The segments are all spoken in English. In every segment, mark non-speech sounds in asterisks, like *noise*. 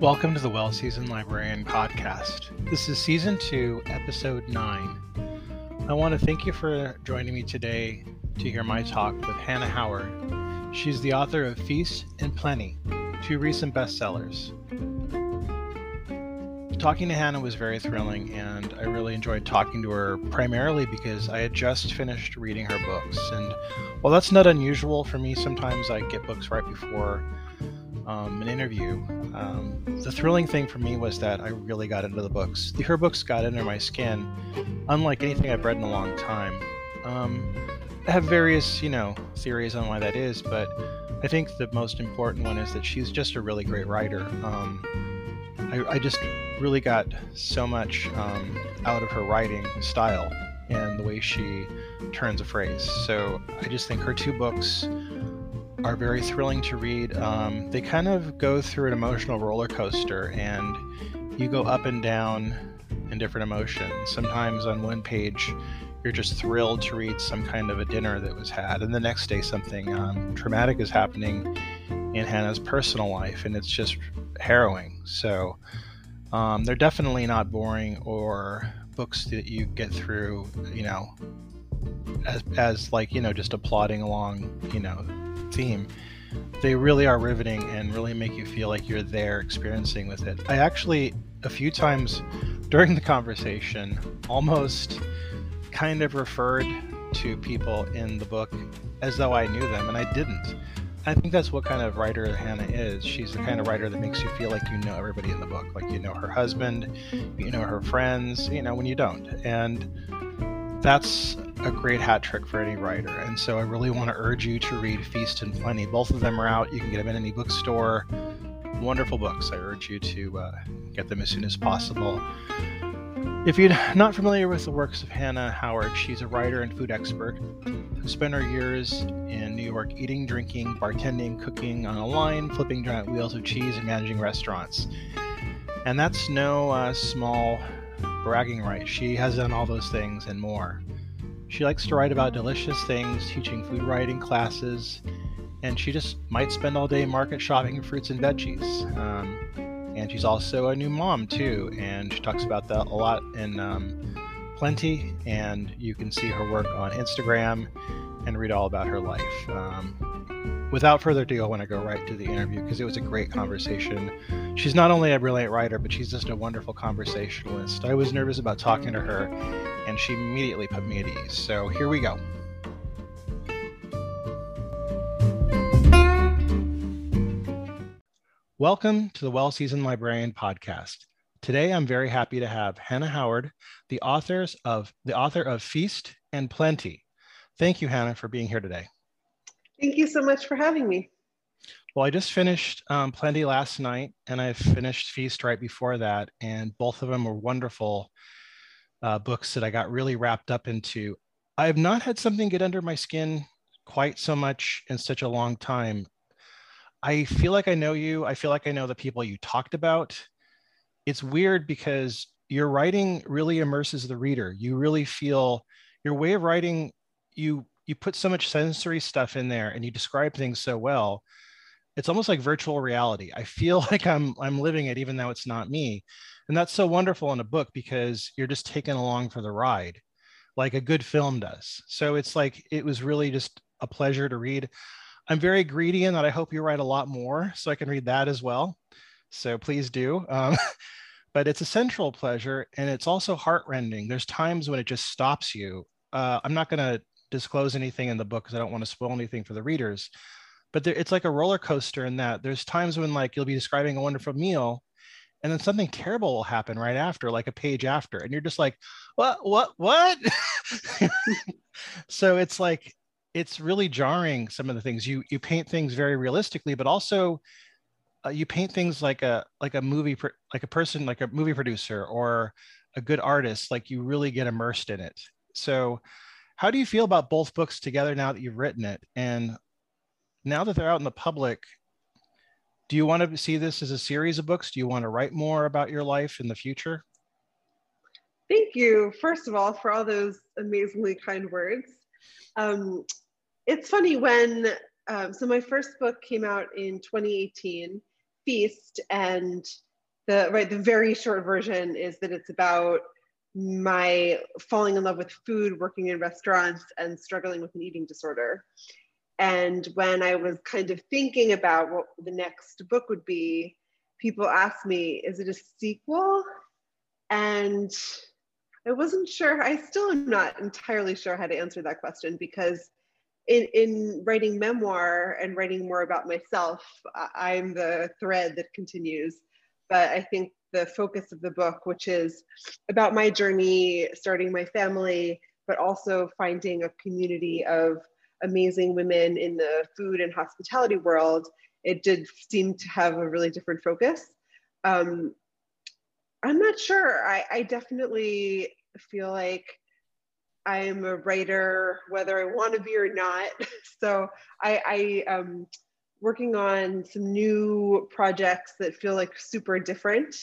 Welcome to the Well Seasoned Librarian podcast. This is season two, episode nine. I want to thank you for joining me today to hear my talk with Hannah Howard. She's the author of Feast and Plenty, two recent bestsellers. Talking to Hannah was very thrilling, and I really enjoyed talking to her primarily because I had just finished reading her books. And while that's not unusual for me, sometimes I get books right before um, an interview. Um, the thrilling thing for me was that I really got into the books. The, her books got under my skin, unlike anything I've read in a long time. Um, I have various, you know, theories on why that is, but I think the most important one is that she's just a really great writer. Um, I, I, just really got so much um, out of her writing style and the way she turns a phrase. So I just think her two books are very thrilling to read. Um, they kind of go through an emotional roller coaster, and you go up and down in different emotions. Sometimes on one page, you're just thrilled to read some kind of a dinner that was had, and the next day, something um, traumatic is happening in Hannah's personal life, and it's just harrowing. So, um, they're definitely not boring or books that you get through, you know, as, as like you know just applauding along, you know, theme, they really are riveting and really make you feel like you're there experiencing with it. I actually, a few times during the conversation, almost kind of referred to people in the book as though I knew them, and I didn't. I think that's what kind of writer Hannah is. She's the kind of writer that makes you feel like you know everybody in the book, like you know her husband, you know her friends, you know, when you don't. And that's a great hat trick for any writer. And so I really want to urge you to read Feast and Plenty. Both of them are out. You can get them in any bookstore. Wonderful books. I urge you to uh, get them as soon as possible. If you're not familiar with the works of Hannah Howard, she's a writer and food expert who spent her years in New York eating, drinking, bartending, cooking on a line, flipping giant wheels of cheese, and managing restaurants. And that's no uh, small bragging rights. She has done all those things and more. She likes to write about delicious things, teaching food writing classes, and she just might spend all day market shopping fruits and veggies. Um, and she's also a new mom too, and she talks about that a lot in um, Plenty. And you can see her work on Instagram and read all about her life. Um, without further ado, I want to go right to the interview because it was a great conversation. She's not only a brilliant writer, but she's just a wonderful conversationalist. I was nervous about talking to her, and she immediately put me at ease. So here we go. Welcome to the Well Seasoned Librarian podcast. Today, I'm very happy to have Hannah Howard, the authors of the author of Feast and Plenty. Thank you, Hannah, for being here today. Thank you so much for having me. Well, I just finished um, Plenty last night, and I finished Feast right before that, and both of them were wonderful uh, books that I got really wrapped up into. I have not had something get under my skin quite so much in such a long time. I feel like I know you. I feel like I know the people you talked about. It's weird because your writing really immerses the reader. You really feel your way of writing. You you put so much sensory stuff in there and you describe things so well it's almost like virtual reality. I feel *laughs* like i'm i'm living it even though it's not me. And that's so wonderful in a book because you're just taken along for the ride like a good film does. So it's like it was really just a pleasure to read. I'm very greedy in that i hope you write a lot more so i can read that as well. So please do. Um, *laughs* but it's a central pleasure and it's also heartrending. There's times when it just stops you. Uh, i'm not going to disclose anything in the book because I don't want to spoil anything for the readers. But there, it's like a roller coaster in that there's times when like you'll be describing a wonderful meal, and then something terrible will happen right after, like a page after, and you're just like, what, what, what? *laughs* so it's like it's really jarring. Some of the things you you paint things very realistically, but also uh, you paint things like a like a movie like a person like a movie producer or a good artist like you really get immersed in it so how do you feel about both books together now that you've written it? And now that they're out in the public, do you want to see this as a series of books? Do you want to write more about your life in the future? Thank you, first of all, for all those amazingly kind words. Um, it's funny when, um, so my first book came out in 2018, Feast, and the right the very short version is that it's about my falling in love with food, working in restaurants, and struggling with an eating disorder. And when I was kind of thinking about what the next book would be, people asked me, is it a sequel? And I wasn't sure. I still am not entirely sure how to answer that question because in, in writing memoir and writing more about myself, I'm the thread that continues. But I think the focus of the book, which is about my journey starting my family, but also finding a community of amazing women in the food and hospitality world, it did seem to have a really different focus. Um, I'm not sure. I, I definitely feel like I'm a writer, whether I want to be or not. *laughs* So I, I um, working on some new projects that feel like super different.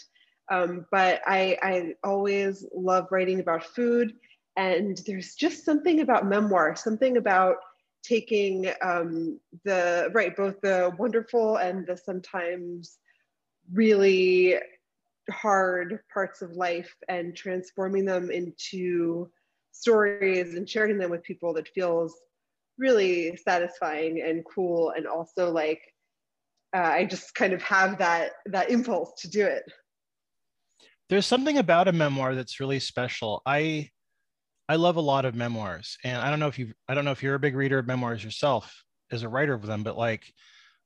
Um, but I, I always love writing about food. And there's just something about memoir, something about taking um, the, right, both the wonderful and the sometimes really hard parts of life and transforming them into stories and sharing them with people that feels really satisfying and cool and also like uh, i just kind of have that that impulse to do it there's something about a memoir that's really special. I I love a lot of memoirs, and I don't know if you I don't know if you're a big reader of memoirs yourself as a writer of them, but like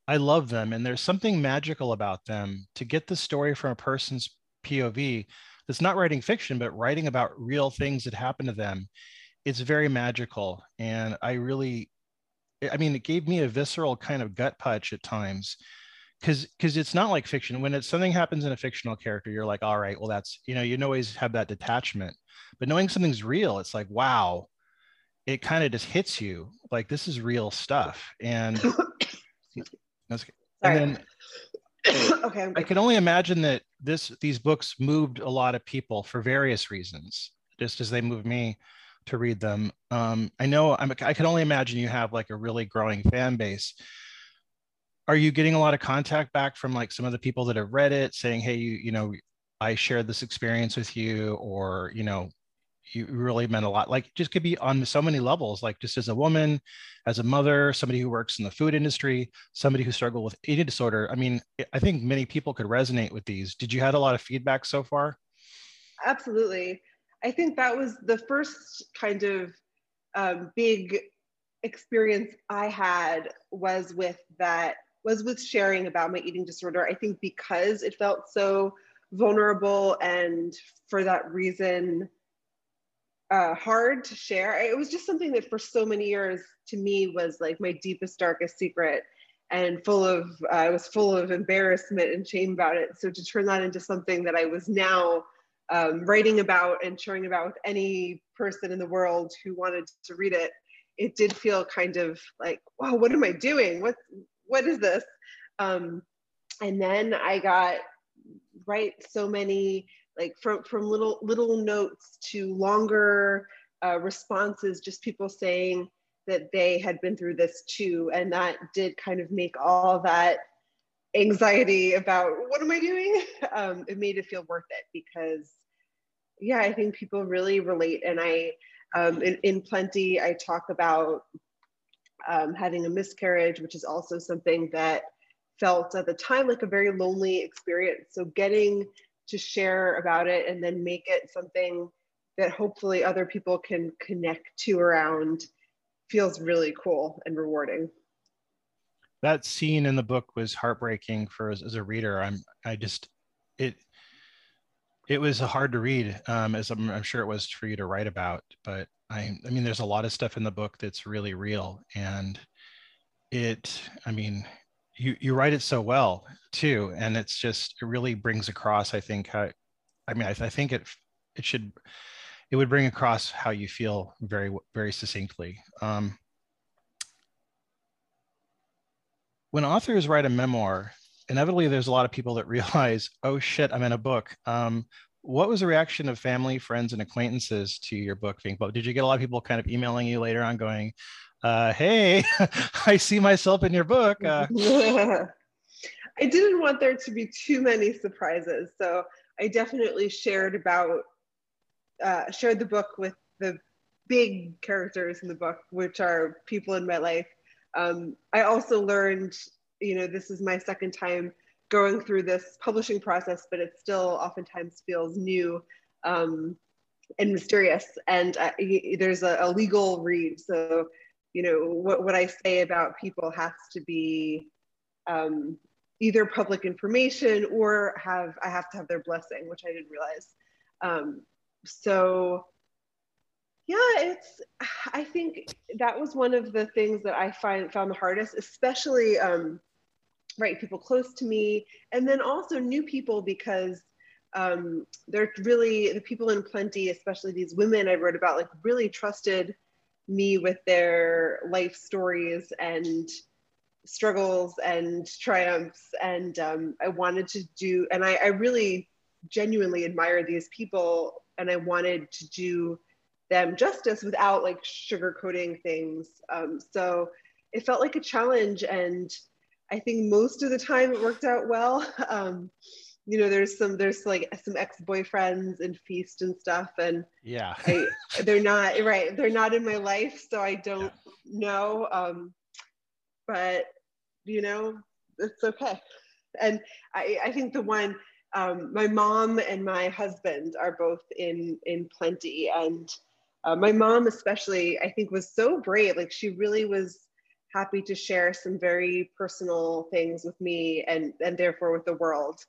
I love them, and there's something magical about them to get the story from a person's POV that's not writing fiction, but writing about real things that happen to them. It's very magical, and I really, I mean, it gave me a visceral kind of gut punch at times. Because because it's not like fiction. When it's something happens in a fictional character you're like all right well that's you know you always have that detachment. But knowing something's real it's like wow. It kind of just hits you. Like this is real stuff. And *coughs* that's and then *coughs* okay i can only imagine that this these books moved a lot of people for various reasons just as they moved me to read them. Um, i know I'm, i can only imagine you have like a really growing fan base. Are you getting a lot of contact back from like some of the people that have read it saying hey you you know i shared this experience with you or you know you really meant a lot like just could be on so many levels like just as a woman as a mother somebody who works in the food industry somebody who struggled with eating disorder. I mean i think many people could resonate with these. Did you had a lot of feedback so far? Absolutely i think that was the first kind of um, big experience i had was with that was with sharing about my eating disorder. I think because it felt so vulnerable and for that reason uh, hard to share. It was just something that for so many years to me was like my deepest, darkest secret and full of, uh, I was full of embarrassment and shame about it. So to turn that into something that I was now um, writing about and sharing about with any person in the world who wanted to read it, it did feel kind of like, wow, what am I doing? What, what is this? Um, and then I got write so many like from from little little notes to longer uh, responses, just people saying that they had been through this too, and that did kind of make all that anxiety about what am I doing? Um, it made it feel worth it because yeah, I think people really relate, and I um, in, in plenty I talk about um, having a miscarriage, which is also something that felt at the time like a very lonely experience. So getting to share about it and then make it something that hopefully other people can connect to around feels really cool and rewarding. That scene in the book was heartbreaking for as, as a reader. I'm I just it it was hard to read um, as I'm, I'm sure it was for you to write about, but I, I mean, there's a lot of stuff in the book that's really real, and it, I mean, you you write it so well too, and it's just it really brings across. I think how, I mean, I, I think it it should it would bring across how you feel very very succinctly. Um, when authors write a memoir, inevitably there's a lot of people that *laughs* realize, oh shit, I'm in a book. Um, what was the reaction of family, friends, and acquaintances to your book being published? Did you get a lot of people kind of emailing you later on going, uh, hey, *laughs* I see myself in your book? Uh, *laughs* I didn't want there to be too many surprises. So I definitely shared about, uh, shared the book with the big characters in the book, which are people in my life. Um, I also learned, you know, this is my second time going through this publishing process, but it still oftentimes feels new um, and mysterious. And there's a, a, legal read. So, you know, what, what I say about people has to be um, either public information or have I have to have their blessing, which I didn't realize. Um, so yeah, it's I think that was one of the things that I find found the hardest, especially um, right people close to me, and then also new people because um, they're really the people in plenty, especially these women I wrote about, like really trusted me with their life stories and struggles and triumphs and um, i wanted to do and I, I, really genuinely admire these people and i wanted to do them justice without like sugarcoating things um, so it felt like a challenge and i think most of the time it worked out well *laughs* um, you know there's some there's like some ex-boyfriends and feast and stuff and yeah I, *laughs* they're not right they're not in my life so i don't yeah. know um, but you know, it's okay. And I, I think the one, um, my mom and my husband are both in in plenty, and uh, my mom especially, I think, was so brave. Like she really was happy to share some very personal things with me, and and therefore with the world.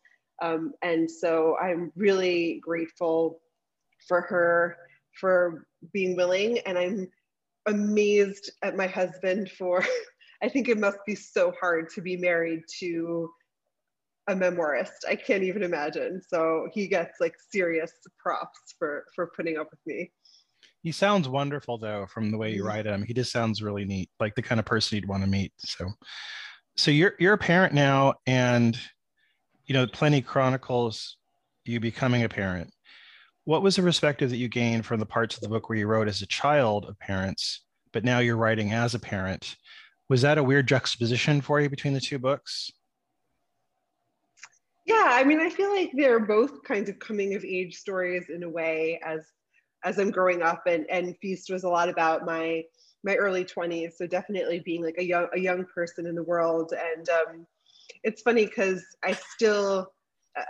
Um, and so I'm really grateful for her for being willing, and I'm amazed at my husband for *laughs* I think it must be so hard to be married to a memoirist. I can't even imagine. So he gets like serious props for for putting up with me. He sounds wonderful though from the way you write him. He just sounds really neat, like the kind of person you'd want to meet. So so you're you're a parent now and you know, Plenty Chronicles you becoming a parent. What was the perspective that you gained from the parts of the book where you wrote as a child of parents, but now you're writing as a parent? was that a weird juxtaposition for you between the two books? Yeah, I mean, I feel like they're both kinds of coming of age stories in a way as as I'm growing up and and Feast was a lot about my my early 20s so definitely being like a young a young person in the world. And um, it's funny because I still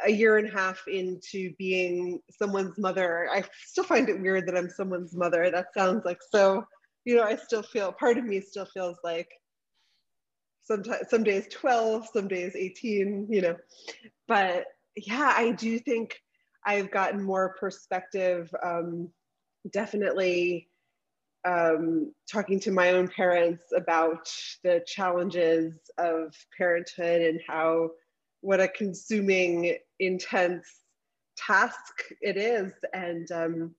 a year and a half into being someone's mother I still find it weird that I'm someone's mother. That sounds like so you know I still feel part of me still feels like sometimes some days 12 some days 18 you know. But yeah i do think i've gotten more perspective um, definitely um, talking to my own parents about the challenges of parenthood and how what a consuming intense task it is and um,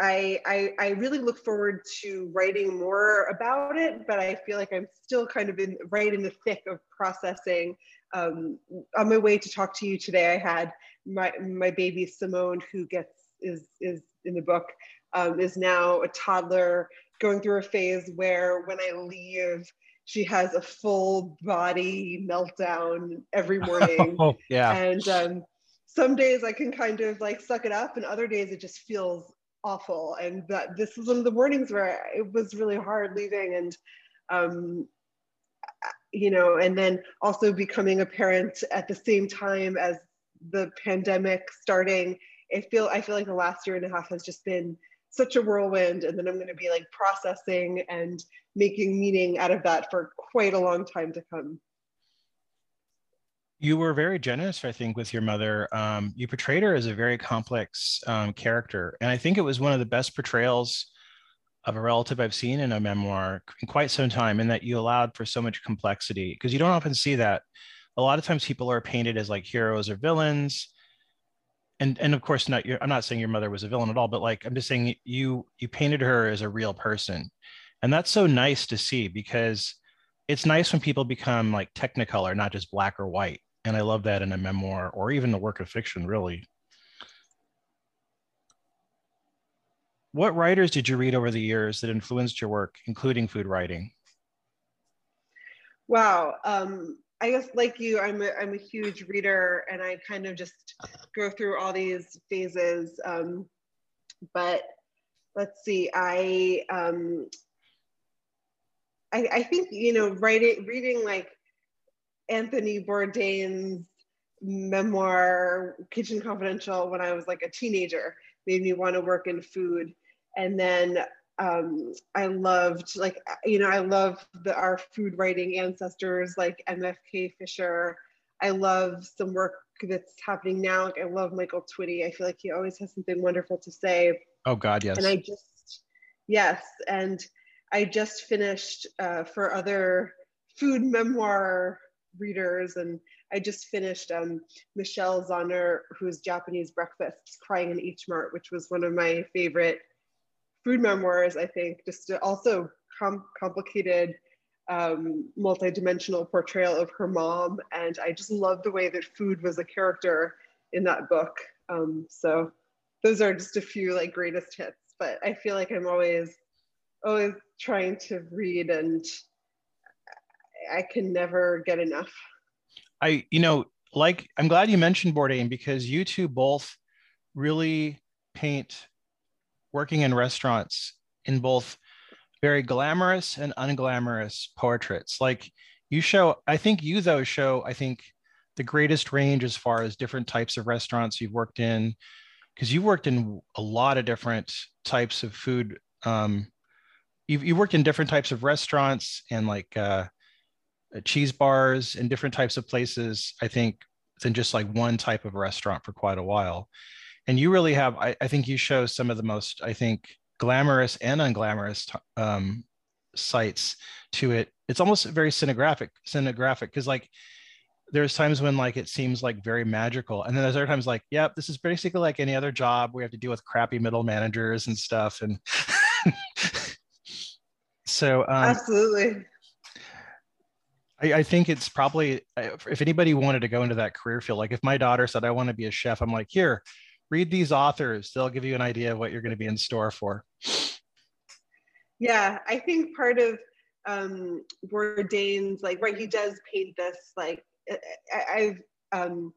I, I, I really look forward to writing more about it, but I feel like I'm still kind of in right in the thick of processing. Um, on my way to talk to you today, I had my my baby Simone, who gets is is in the book, um, is now a toddler going through a phase where when I leave, she has a full body meltdown every *laughs* morning. oh, yeah, and um, some days I can kind of like suck it up, and other days it just feels awful and that this was one of the mornings where it was really hard leaving and um, you know and then also becoming a parent at the same time as the pandemic starting i feel i feel like the last year and a half has just been such a whirlwind and then i'm going to be like processing and making meaning out of that for quite a long time to come you were very generous, I think, with your mother. Um, you portrayed her as a very complex um, character. And I think it was one of the best portrayals of a relative I've seen in a memoir in quite some time, in that you allowed for so much complexity because you don't often see that. A lot of times people are painted as like heroes or villains. And, and of course not your I'm not saying your mother was a villain at all, but like I'm just saying you you painted her as a real person. And that's so nice to see because it's nice when people become like technicolor, not just black or white and I love that in a memoir or even a work of fiction, really. What writers did you read over the years that influenced your work, including food writing? Wow. Um, I guess like you, I'm a, I'm a huge reader and I kind of just go through all these phases. Um, but let's see, I, um, I, I think, you know, writing, reading like Anthony Bourdain's memoir, Kitchen Confidential, when I was like a teenager, made me want to work in food. And then um, I loved like you know I love the our food writing ancestors like MFK Fisher. I love some work that's happening now. Like I love Michael Twitty. I feel like he always has something wonderful to say. Oh God, yes. And I just yes, and I just finished uh, for other food memoir readers, and I just finished um, Michelle Zauner, who's Japanese breakfasts, crying in H Mart, which was one of my favorite food memoirs, I think, just also com- complicated, um, multi-dimensional portrayal of her mom. And I just love the way that food was a character in that book. Um, so those are just a few like greatest hits, but I feel like I'm always, always trying to read and I can never get enough. I, you know, like, I'm glad you mentioned Bourdain because you two both really paint working in restaurants in both very glamorous and unglamorous portraits. Like you show, I think you though show, I think the greatest range as far as different types of restaurants you've worked in, because you worked in a lot of different types of food. Um, you've, you worked in different types of restaurants and like uh, cheese bars and different types of places, I think, than just like one type of restaurant for quite a while and you really have I, I, think you show some of the most i think glamorous and unglamorous um, sites to it. It's almost very cinegraphic cinegraphic because like there's times when like it seems like very magical. And then there's other times like yep this is basically like any other job we have to deal with crappy middle managers and stuff. And *laughs* so um, absolutely. I, I, think it's probably if anybody wanted to go into that career field like if my daughter said i want to be a chef i'm like here read these authors. They'll give you an idea of what you're going to be in store for. Yeah i think part of um bourdain's like right he does paint this like I, have um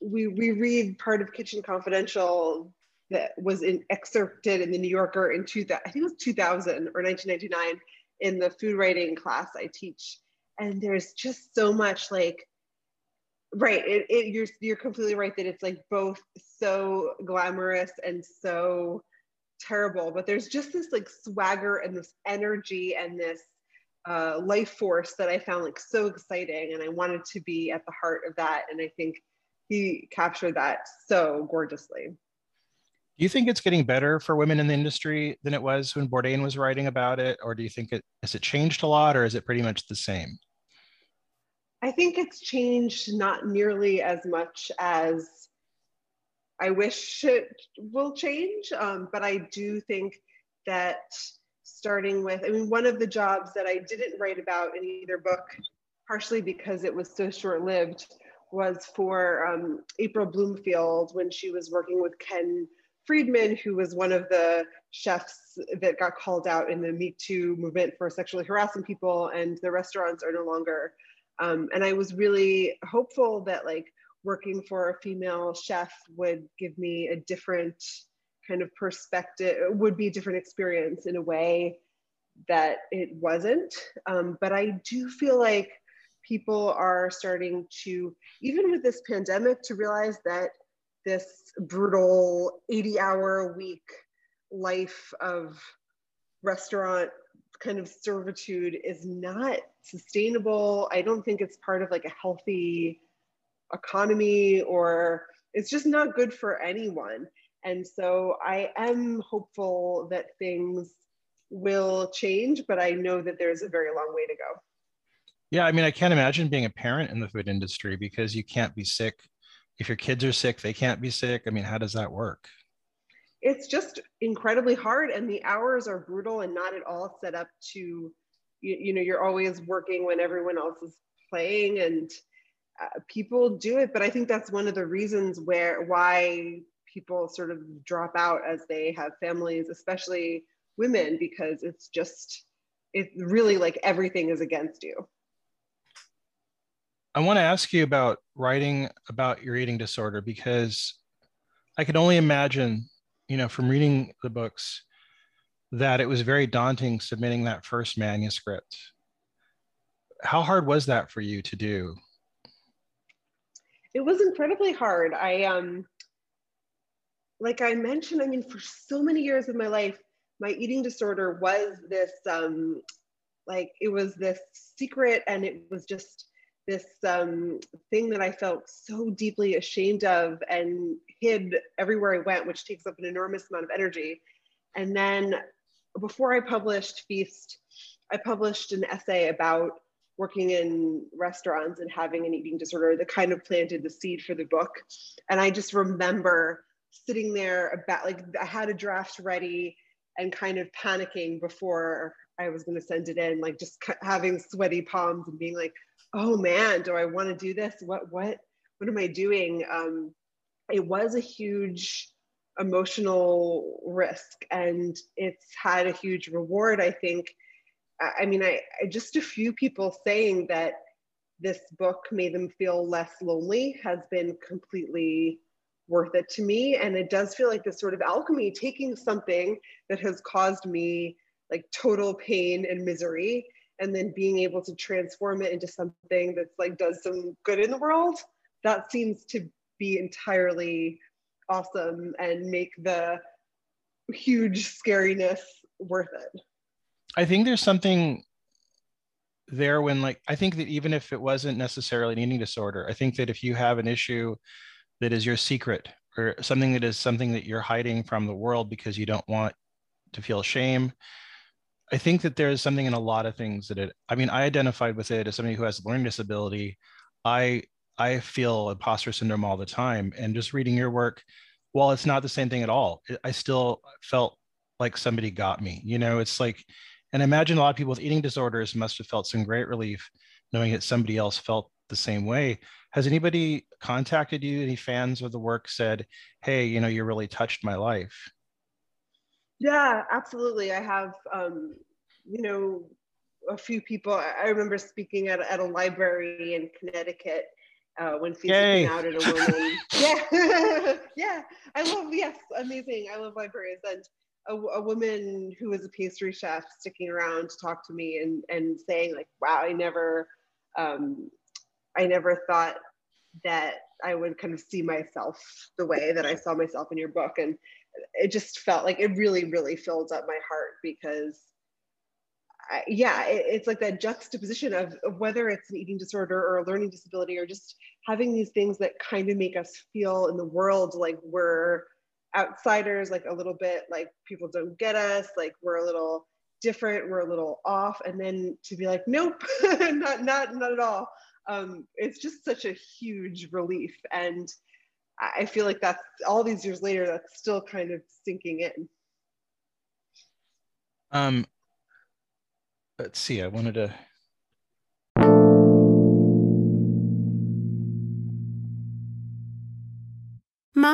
we we read part of kitchen confidential that was in, excerpted in the new yorker in 2000 i think it was 2000 or 1999 in the food writing class i teach. And there's just so much like right. It, it, you're you're completely right that it's like both so glamorous and so terrible but there's just this like swagger and this energy and this uh, life force that i found like so exciting and i wanted to be at the heart of that and i think he captured that so gorgeously. Do you think it's getting better for women in the industry than it was when bourdain was writing about it or do you think it has it changed a lot or is it pretty much the same I think it's changed not nearly as much as I wish it will change. Um, but I do think that starting with, I mean, one of the jobs that I didn't write about in either book, partially because it was so short lived, was for um, April Bloomfield when she was working with Ken Friedman, who was one of the chefs that got called out in the Me Too movement for sexually harassing people, and the restaurants are no longer um, and I was really hopeful that like working for a female chef would give me a different kind of perspective, would be a different experience in a way that it wasn't. Um, but I do feel like people are starting to, even with this pandemic, to realize that this brutal 80 hour a week life of restaurant kind of servitude is not sustainable. I don't think it's part of like a healthy economy or it's just not good for anyone. And so I am hopeful that things will change, but I know that there's a very long way to go. Yeah, I mean, I can't imagine being a parent in the food industry because you can't be sick. If your kids are sick, they can't be sick. I mean, how does that work? It's just incredibly hard, and the hours are brutal and not at all set up to you, you know you're always working when everyone else is playing and uh, people do it. But i think that's one of the reasons where why people sort of drop out as they have families especially women because it's just it's really like everything is against you. I want to ask you about writing about your eating disorder because I can only imagine, you know, from reading the books, that it was very daunting submitting that first manuscript. How hard was that for you to do? It was incredibly hard. I um like I mentioned, I mean, for so many years of my life, my eating disorder was this um like it was this secret and it was just this um, thing that I felt so deeply ashamed of and hid everywhere I went, which takes up an enormous amount of energy. And then before I published Feast, I published an essay about working in restaurants and having an eating disorder that kind of planted the seed for the book. And I just remember sitting there about like I had a draft ready and kind of panicking before I was going to send it in, like just having sweaty palms and being like, "Oh man, do I want to do this? What what what am I doing?" Um, it was a huge emotional risk and it's had a huge reward i think i mean I, I, just a few people saying that this book made them feel less lonely has been completely worth it to me and it does feel like this sort of alchemy taking something that has caused me like total pain and misery and then being able to transform it into something that's like does some good in the world that seems to be entirely awesome and make the huge scariness worth it. I think there's something there when like I think that even if it wasn't necessarily an eating disorder, I think that if you have an issue that is your secret or something that is something that you're hiding from the world because you don't want to feel shame, I think that there's something in a lot of things that it I mean, I identified with it as somebody who has a learning disability. I I feel imposter syndrome all the time. And just reading your work, while it's not the same thing at all, I still felt like somebody got me. You know, it's like, and I imagine a lot of people with eating disorders must have felt some great relief knowing that somebody else felt the same way. Has anybody contacted you? Any fans of the work said, hey, you know, you really touched my life? Yeah, absolutely. I have, um, you know, a few people. I remember speaking at, at a library in Connecticut uh, when Feast came out at a woman. *laughs* yeah, *laughs* yeah. I love yes, amazing. I love libraries and a, a, woman who was a pastry chef sticking around to talk to me and and saying like, wow, I never, um, I never thought that I would kind of see myself the way that I saw myself in your book, and it just felt like it really, really filled up my heart because yeah, it, it's like that juxtaposition of, of, whether it's an eating disorder or a learning disability or just having these things that kind of make us feel in the world like we're outsiders, like a little bit like people don't get us, like we're a little different, we're a little off, and then to be like, nope, *laughs* not not not at all. Um, it's just such a huge relief, and I feel like that's all these years later, that's still kind of sinking in. Um, let's see, I wanted to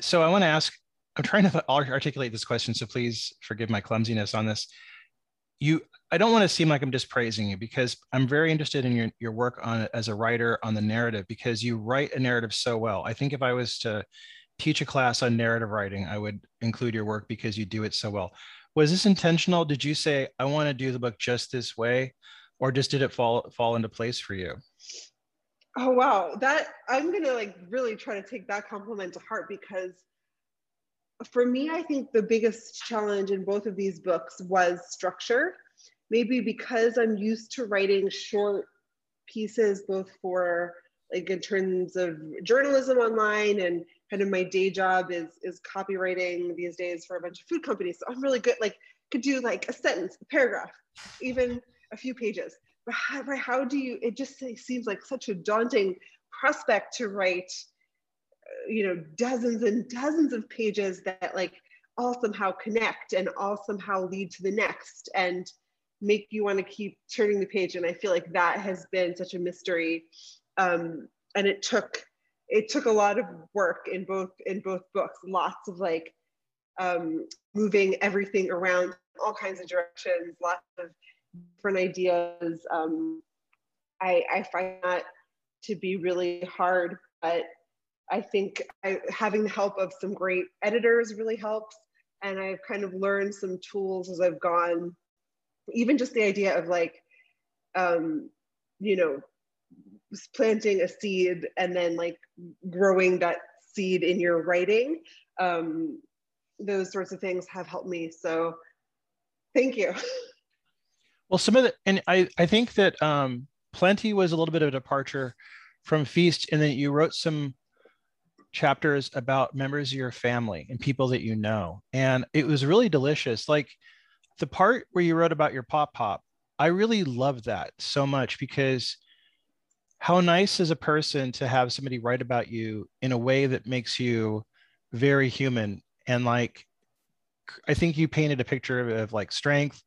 So I want to ask, I'm trying to articulate this question, so please forgive my clumsiness on this. You, I don't want to seem like I'm just praising you because I'm very interested in your, your work on as a writer on the narrative because you write a narrative so well. I think if I was to teach a class on narrative writing, I would include your work because you do it so well. Was this intentional? Did you say, I want to do the book just this way? or just did it fall fall into place for you oh wow. That i'm gonna like really try to take that compliment to heart because for me i think the biggest challenge in both of these books was structure. Maybe because i'm used to writing short pieces both for like in terms of journalism online and kind of my day job is is copywriting these days for a bunch of food companies. So i'm really good like could do like a sentence, a paragraph, even a few pages. How, how do you, it just seems like such a daunting prospect to write, uh, you know, dozens and dozens of pages that like all somehow connect and all somehow lead to the next and make you want to keep turning the page. And I feel like that has been such a mystery. Um, and it took, it took a lot of work in both in both books lots of like um, moving everything around all kinds of directions lots of different ideas. Um, I, I find that to be really hard but i think I, having the help of some great editors really helps. And i've kind of learned some tools as i've gone even just the idea of like um, you know planting a seed and then like growing that seed in your writing. Um, those sorts of things have helped me. So thank you *laughs* well some of the and i i think that um plenty was a little bit of a departure from feast and then you wrote some chapters about members of your family and people that you know. And it was really delicious. Like the part where you wrote about your pop pop i really loved that so much because how nice as a person to have somebody write about you in a way that makes you very human. And like i think you painted a picture of, of like strength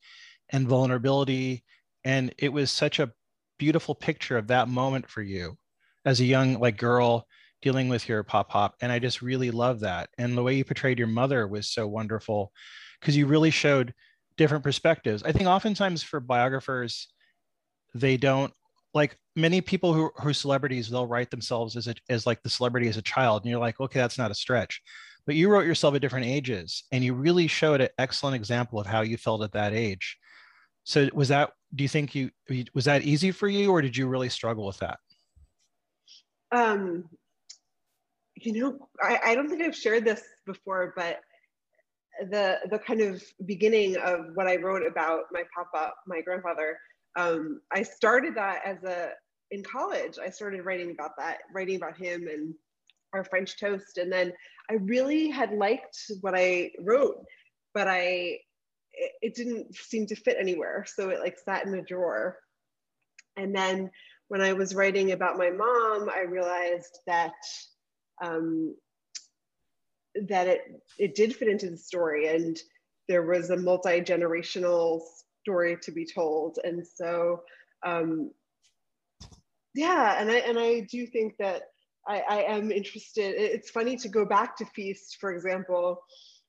and vulnerability. And it was such a beautiful picture of that moment for you as a young like girl dealing with your pop pop. And i just really love that. And the way you portrayed your mother was so wonderful because you really showed different perspectives. I think oftentimes for biographers they don't like many people who who celebrities they'll write themselves as a, as like the celebrity as a child. And you're like okay that's not a stretch. But you wrote yourself at different ages and you really showed an excellent example of how you felt at that age so was that do you think you was that easy for you or did you really struggle with that um you know i, I don't think i've shared this before but the the kind of beginning of what i wrote about my papa my grandfather um, I started that as a in college. I started writing about that, writing about him and our French toast, and then I really had liked what I wrote, but I it, it didn't seem to fit anywhere, so it like sat in a drawer. And then when I was writing about my mom, I realized that um, that it it did fit into the story, and there was a multi generational story to be told. And so, um, yeah, and I and I do think that I, I am interested. It's funny to go back to Feast, for example,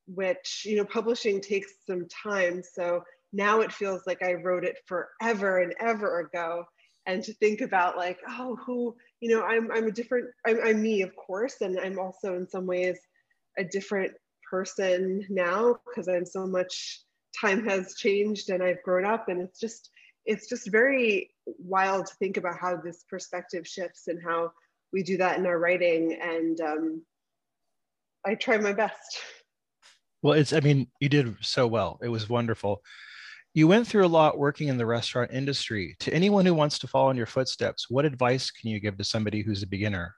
which you know publishing takes some time. So now it feels like I wrote it forever and ever ago. And to think about like, oh, who, you know, I'm I'm a different, I'm, I'm me, of course, and I'm also in some ways a different person now because I'm so much time has changed and I've grown up and it's just it's just very wild to think about how this perspective shifts and how we do that in our writing and um, I try my best. *laughs* Well, it's I mean you did so well. It was wonderful. You went through a lot working in the restaurant industry. To anyone who wants to follow in your footsteps, what advice can you give to somebody who's a beginner?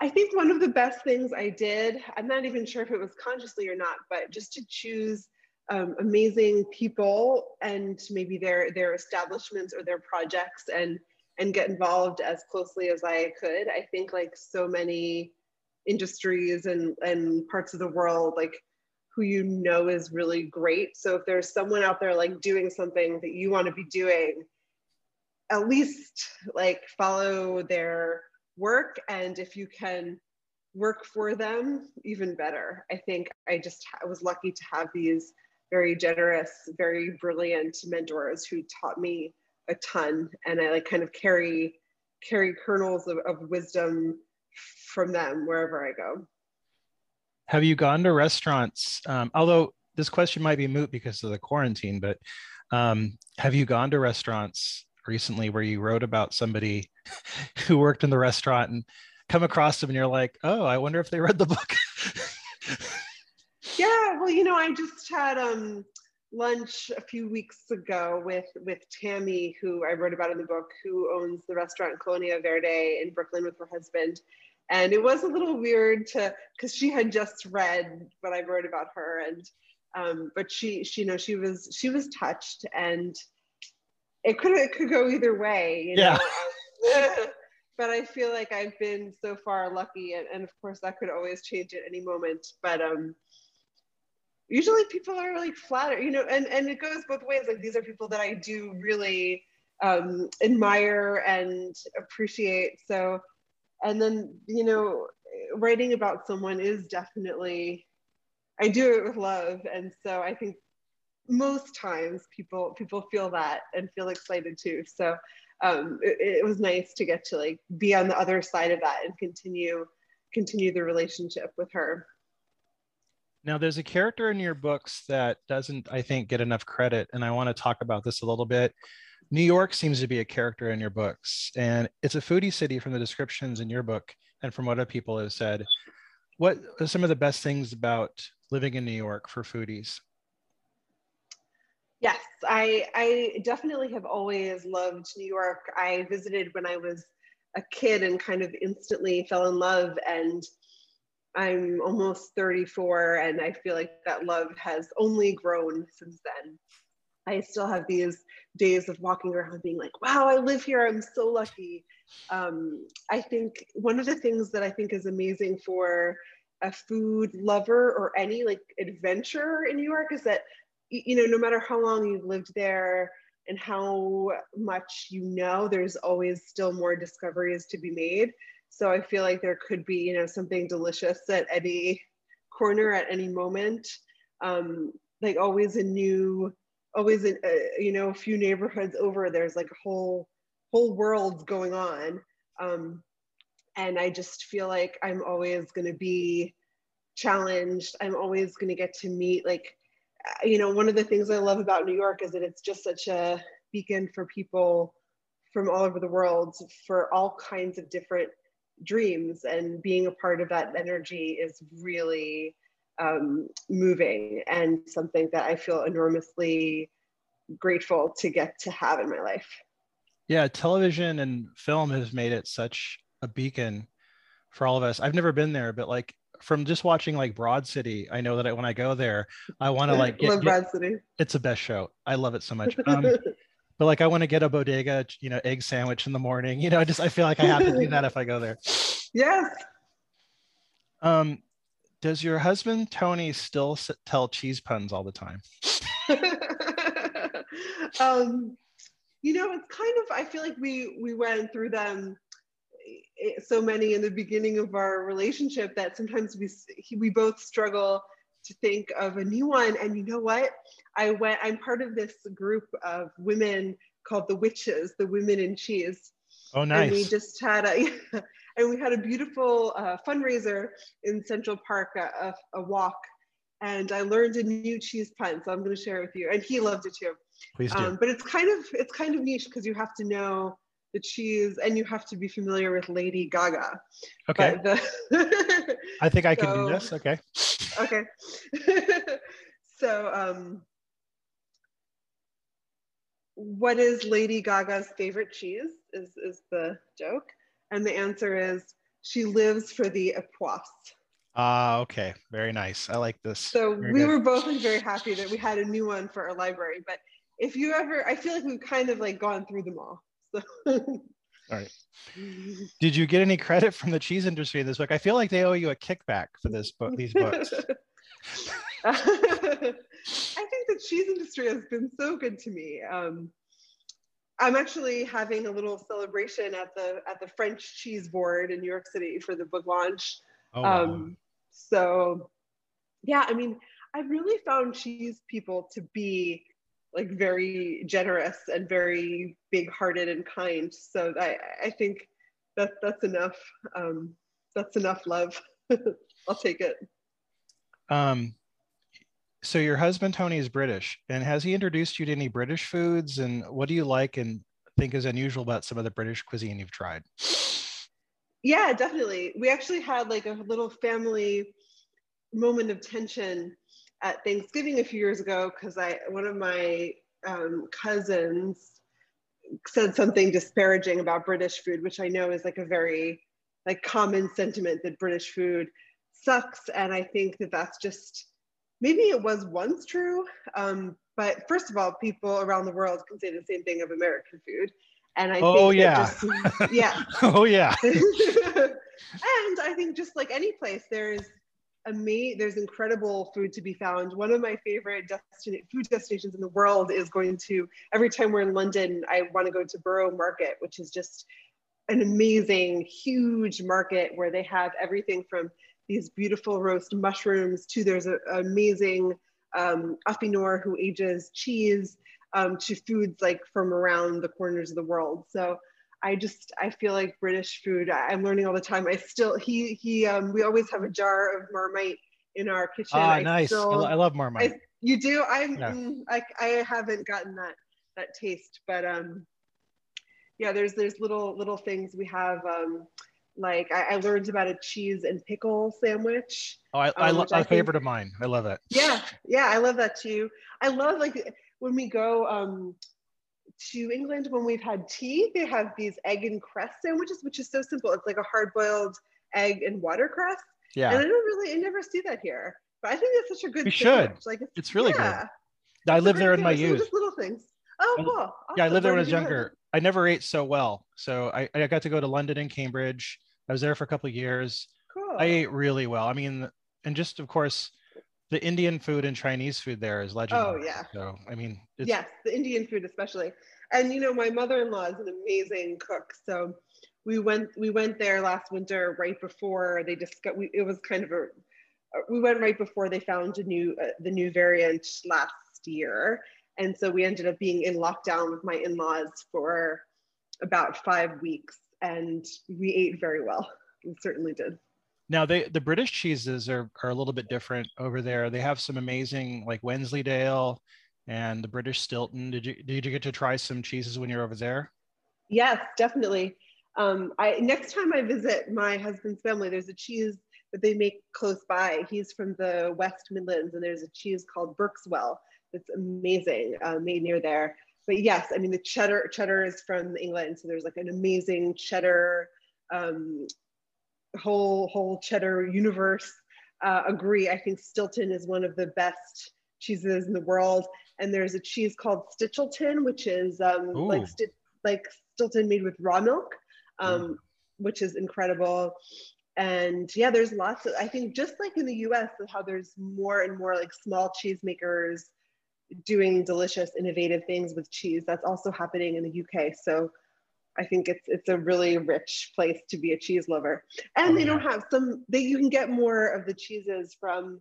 I think one of the best things I did, I'm not even sure if it was consciously or not, but just to choose um, amazing people and maybe their their establishments or their projects and and get involved as closely as I could. I think like so many industries and and parts of the world, like who you know is really great. So if there's someone out there like doing something that you want to be doing, at least like follow their work. And if you can work for them even better. I think i just I was lucky to have these very generous very brilliant mentors who taught me a ton. And i like kind of carry carry kernels of, of wisdom from them wherever i go have you gone to restaurants um, although this question might be moot because of the quarantine but um, have you gone to restaurants recently where you wrote about somebody *laughs* who worked in the restaurant and come across them and you're like, oh, I wonder if they read the book. *laughs* yeah, well, you know, I just had um, lunch a few weeks ago with with Tammy, who I wrote about in the book, who owns the restaurant Colonia Verde in Brooklyn with her husband. And it was a little weird to because she had just read what I wrote about her and Um, but she, she, you know, she was she was touched, and it could it could go either way. You yeah. Know? *laughs* but I feel like I've been so far lucky, and, and of course that could always change at any moment. But um, usually people are like flattered, you know, and and it goes both ways. Like these are people that I do really um, admire and appreciate. So, and then you know, writing about someone is definitely I do it with love, and so I think most times people people feel that and feel excited too. So um, it, it was nice to get to like be on the other side of that and continue continue the relationship with her. Now, there's a character in your books that doesn't, I think, get enough credit, and I want to talk about this a little bit. New York seems to be a character in your books, and it's a foodie city from the descriptions in your book and from what other people have said. What are some of the best things about living in New York for foodies? Yes, I, I definitely have always loved New York. I visited when I was a kid and kind of instantly fell in love. And I'm almost 34, and I feel like that love has only grown since then. I still have these days of walking around being like, wow, I live here. I'm so lucky. Um, I think one of the things that I think is amazing for a food lover or any like adventure in New York is that, you know, no matter how long you've lived there and how much you know, there's always still more discoveries to be made. So I feel like there could be, you know, something delicious at any corner at any moment. Um, like always a new always a, you know a few neighborhoods over there's like a whole whole world going on um, and i just feel like i'm always going to be challenged i'm always going to get to meet like uh, you know one of the things i love about new york is that it's just such a beacon for people from all over the world for all kinds of different dreams and being a part of that energy is really um, moving and something that I feel enormously grateful to get to have in my life. Yeah, television and film has made it such a beacon for all of us. I've never been there, but like from just watching like Broad City, I know that I, when I go there, I want to *laughs* like get, love Broad City. It's the best show. I love it so much. Um, *laughs* but like I want to get a bodega, you know, egg sandwich in the morning. You know, I just I feel like I have to do that if I go there. *laughs* Yes. Um, does your husband Tony still tell cheese puns all the time? *laughs* um, you know, it's kind of. I feel like we we went through them eh, so many in the beginning of our relationship that sometimes we we both struggle to think of a new one. And you know what? I went. I'm part of this group of women called the Witches, the Women in Cheese. Oh, nice. And we just had a *laughs* and we had a beautiful uh, fundraiser in Central Park, a, a, walk, and I learned a new cheese pun, so I'm going to share it with you. And he loved it too. Please do. Um, but it's kind of it's kind of niche because you have to know the cheese and you have to be familiar with Lady Gaga. Okay. The, I think I so, can do *laughs* this. Okay. Okay. *laughs* so, um, what is Lady Gaga's favorite cheese? Is is the joke? And the answer is she lives for the Époisses. Ah, uh, okay. Very nice. I like this. So very we good. were both very happy that we had a new one for our library. But if you ever, I feel like we've kind of like gone through them all. So. all right. Did you get any credit from the cheese industry in this book? I feel like they owe you a kickback for this book, these books. *laughs* I think the cheese industry has been so good to me. Um, I'm actually having a little celebration at the at the French Cheese Board in New York City for the book launch. Oh, wow. um, so, yeah, I mean, I've really found cheese people to be like very generous and very big-hearted and kind. So I I think that that's enough. Um, that's enough love. *laughs* I'll take it. Um, so your husband Tony is British, and has he introduced you to any British foods? And what do you like and think is unusual about some of the British cuisine you've tried? Yeah, definitely. We actually had like a little family moment of tension at Thanksgiving a few years ago because I one of my um, cousins said something disparaging about British food, which I know is like a very like common sentiment that British food sucks, and I think that that's just maybe it was once true, um, but first of all, people around the world can say the same thing of American food. And I oh, think yeah. just, yeah. *laughs* oh, yeah. *laughs* and I think just like any place, there's ama- there's incredible food to be found. One of my favorite destin- food destinations in the world is going to every time we're in London, I want to go to Borough Market, which is just an amazing, huge market where they have everything from these beautiful roast mushrooms to there's an amazing um, affineur who ages cheese um, to foods like from around the corners of the world. So I just I feel like British food. I, am learning all the time. I still he he um, we always have a jar of Marmite in our kitchen. Ah, I nice. Still, I, love Marmite. I, you do? I'm Yeah. mm, I I haven't gotten that that taste, but um yeah, there's there's little little things we have um like I, I learned about a cheese and pickle sandwich. oh, I, I um, love I a think- favorite of mine. I love that. Yeah, yeah, I love that too. I love like when we go um, to England when we've had tea, they have these egg and cress sandwiches, which is so simple. It's like a hard boiled egg and watercress, Yeah. and I don't really, I never see that here. But I think it's such a good. We sandwich. should. Like it's, It's really good. yeah, I it's lived there in my youth. Just little things. Oh, cool. Yeah, I Awesome. lived there when I was younger. I never ate so well. So I, I got to go to London and Cambridge. I was there for a couple of years. Cool. I ate really well. I mean, and just of course, the Indian food and Chinese food there is legendary. Oh, yeah. So I mean, it's, yes, the Indian food especially. And you know, my mother-in-law is an amazing cook. So we went we went there last winter right before they discussed. We, it was kind of a uh, we went right before they found a new uh, the new variant last year, and so we ended up being in lockdown with my in-laws for about five weeks, and we ate very well. We certainly did. Now they the British cheeses are are a little bit different over there. They have some amazing like Wensleydale and the British Stilton. Did you did you get to try some cheeses when you're over there? Yes, definitely. Um, I next time I visit my husband's family, there's a cheese that they make close by. He's from the West Midlands, and there's a cheese called Berkswell that's amazing, uh, made near there. But yes, I mean the cheddar cheddar is from England, so there's like an amazing cheddar um, whole whole cheddar universe. Uh, agree. I think Stilton is one of the best cheeses in the world, and there's a cheese called Stichelton, which is um, like sti- like Stilton made with raw milk, um, which is incredible. And yeah, there's lots of, I think just like in the US, how there's more and more like small cheese makers doing delicious, innovative things with cheese. That's also happening in the UK. So I think it's it's a really rich place to be a cheese lover. And Oh, they yeah. don't have some they you can get more of the cheeses from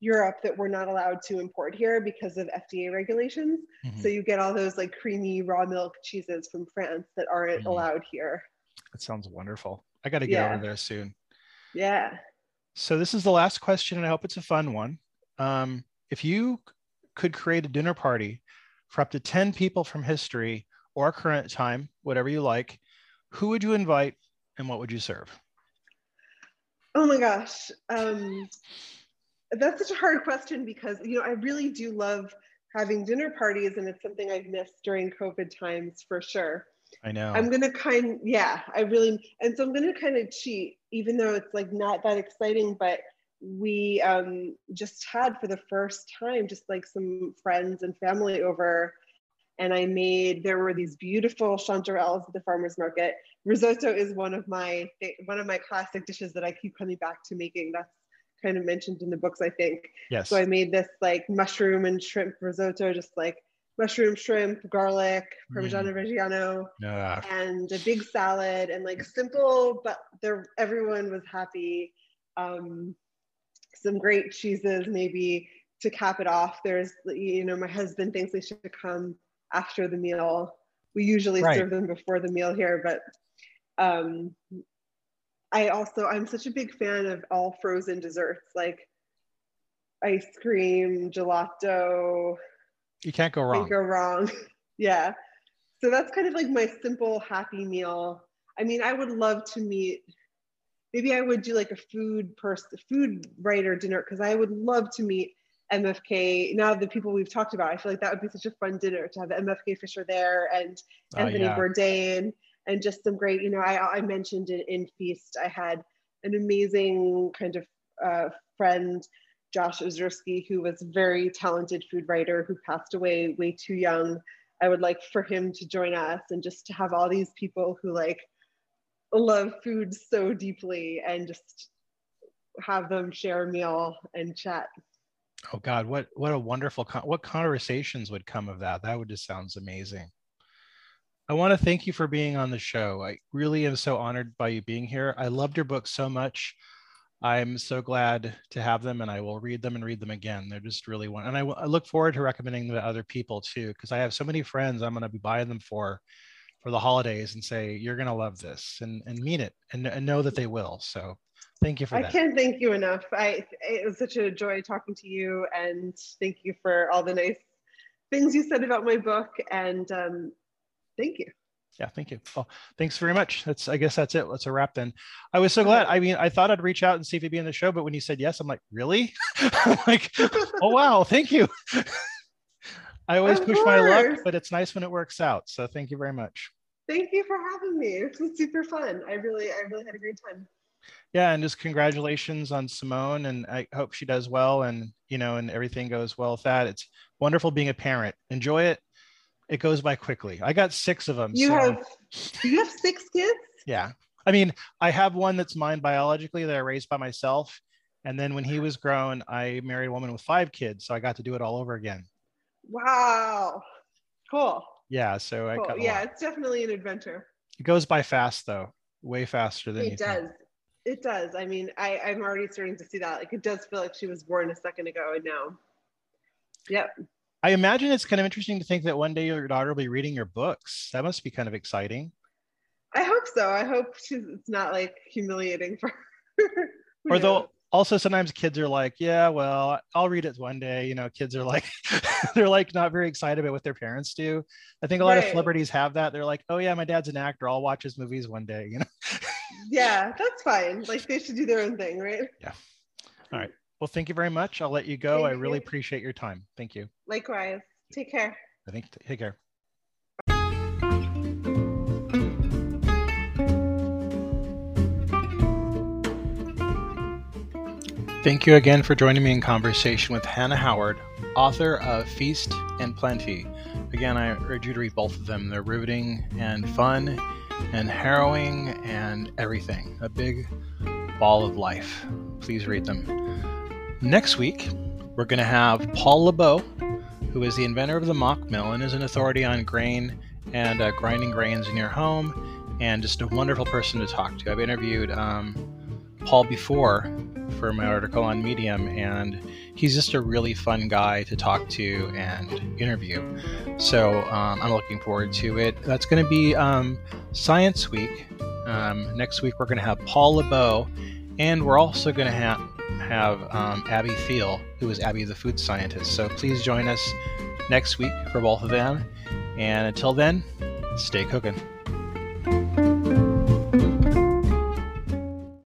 Europe that we're not allowed to import here because of FDA regulations. Mhm. So you get all those like creamy raw milk cheeses from France that aren't Mhm. allowed here. That sounds wonderful. I got to get Yeah. over there soon. Yeah. So this is the last question, and I hope it's a fun one. Um, if you could create a dinner party for up to 10 people from history or current time, whatever you like, who would you invite and what would you serve? Oh my gosh. Um, that's such a hard question because, you know, I really do love having dinner parties and it's something I've missed during COVID times for sure. I know. I'm gonna kind yeah, I really and so I'm gonna kind of cheat, even though it's like not that exciting, but we um just had for the first time just like some friends and family over and I made there were these beautiful chanterelles at the farmers market. Risotto is one of my one of my classic dishes that I keep coming back to making. That's kind of mentioned in the books, I think. yes. So I made this like mushroom and shrimp risotto, just like mushroom, shrimp, garlic, Parmigiano Reggiano, Yeah. and a big salad, and like simple, but there everyone was happy. Um, some great cheeses, maybe to cap it off. There's, you know, my husband thinks we should come after the meal. We usually Right. serve them before the meal here, but um, I also I'm such a big fan of all frozen desserts like ice cream, gelato. you can't go wrong. Can't go wrong. *laughs* yeah. So that's kind of like my simple happy meal. I mean, I would love to meet. Maybe I would do like a food person, food writer dinner because I would love to meet MFK. Now the people we've talked about, I feel like that would be such a fun dinner to have MFK Fisher there and Oh, Anthony yeah. Bourdain and just some great, you know, I, I mentioned in, in Feast, I had an amazing kind of uh, friend Josh Ozersky, who was a very talented food writer who passed away way too young. I would like for him to join us and just to have all these people who like love food so deeply and just have them share a meal and chat. Oh God, what what a wonderful con- what conversations would come of that? That would just sounds amazing. I want to thank you for being on the show. I really am so honored by you being here. I loved your book so much. I'm so glad to have them, and I will read them and read them again. They're just really one, and I, look forward to recommending them to other people too, because I have so many friends I'm going to be buying them for for the holidays and say you're going to love this and and mean it and, and know that they will. So thank you for that. I that. can't thank you enough. I it was such a joy talking to you, and thank you for all the nice things you said about my book. And um, thank you. Yeah, thank you. Well, thanks very much. That's I guess that's it. Let's a wrap then. I was so glad. I mean, I thought I'd reach out and see if you'd be in the show, but when you said yes, I'm like, really? I'm *laughs* like, oh wow, thank you. *laughs* I always Of push my luck, but it's nice when it works out. So thank you very much. Thank you for having me. It was super fun. I really, I really had a great time. Yeah, and just congratulations on Simone, and I hope she does well, and you know, and everything goes well with that. It's wonderful being a parent. Enjoy it. It goes by quickly. I got six of them. You so- have, you have six kids. Yeah. I mean, I have one that's mine biologically that I raised by myself. And then when he was grown, I married a woman with five kids. So I got to do it all over again. Wow, cool. Yeah. So I cool. got Yeah, lot. it's definitely an adventure. It goes by fast though, way faster than you It think. It does. I mean, I, I'm already starting to see that. Like, it does feel like she was born a second ago, and now. Yep. I imagine it's kind of interesting to think that one day your daughter will be reading your books. That must be kind of exciting. I hope so. I hope she's. It's not like humiliating for her. *laughs* Who Or though knows? also sometimes kids are like, yeah, well, I'll read it one day. You know, kids are like, *laughs* they're like not very excited about what their parents do. I think a lot of celebrities have that. They're like, oh yeah, my dad's an actor. I'll watch his movies one day. You know. Yeah, that's fine. Like they should do their own thing, right? Yeah. All right. Well, thank you very much. I'll let you go. I really you. appreciate your time. Thank you. Likewise. Take care. I think take care. Thank you again for joining me in conversation with Hannah Howard, author of Feast and Plenty. Again, I urge you to read both of them. They're riveting and fun and harrowing and everything. A big ball of life. Please read them. Next week, we're going to have Paul LeBeau, who is the inventor of the Mockmill and is an authority on grain and uh, grinding grains in your home, and just a wonderful person to talk to. I've interviewed um, Paul before for my article on Medium, and he's just a really fun guy to talk to and interview. So um, I'm looking forward to it. That's going to be um, Science Week. Um, next week, we're going to have Paul LeBeau, and we're also going to have have um, Abby Thiel, who is Abby the food scientist. So please join us next week for both of them. And until then, stay cooking.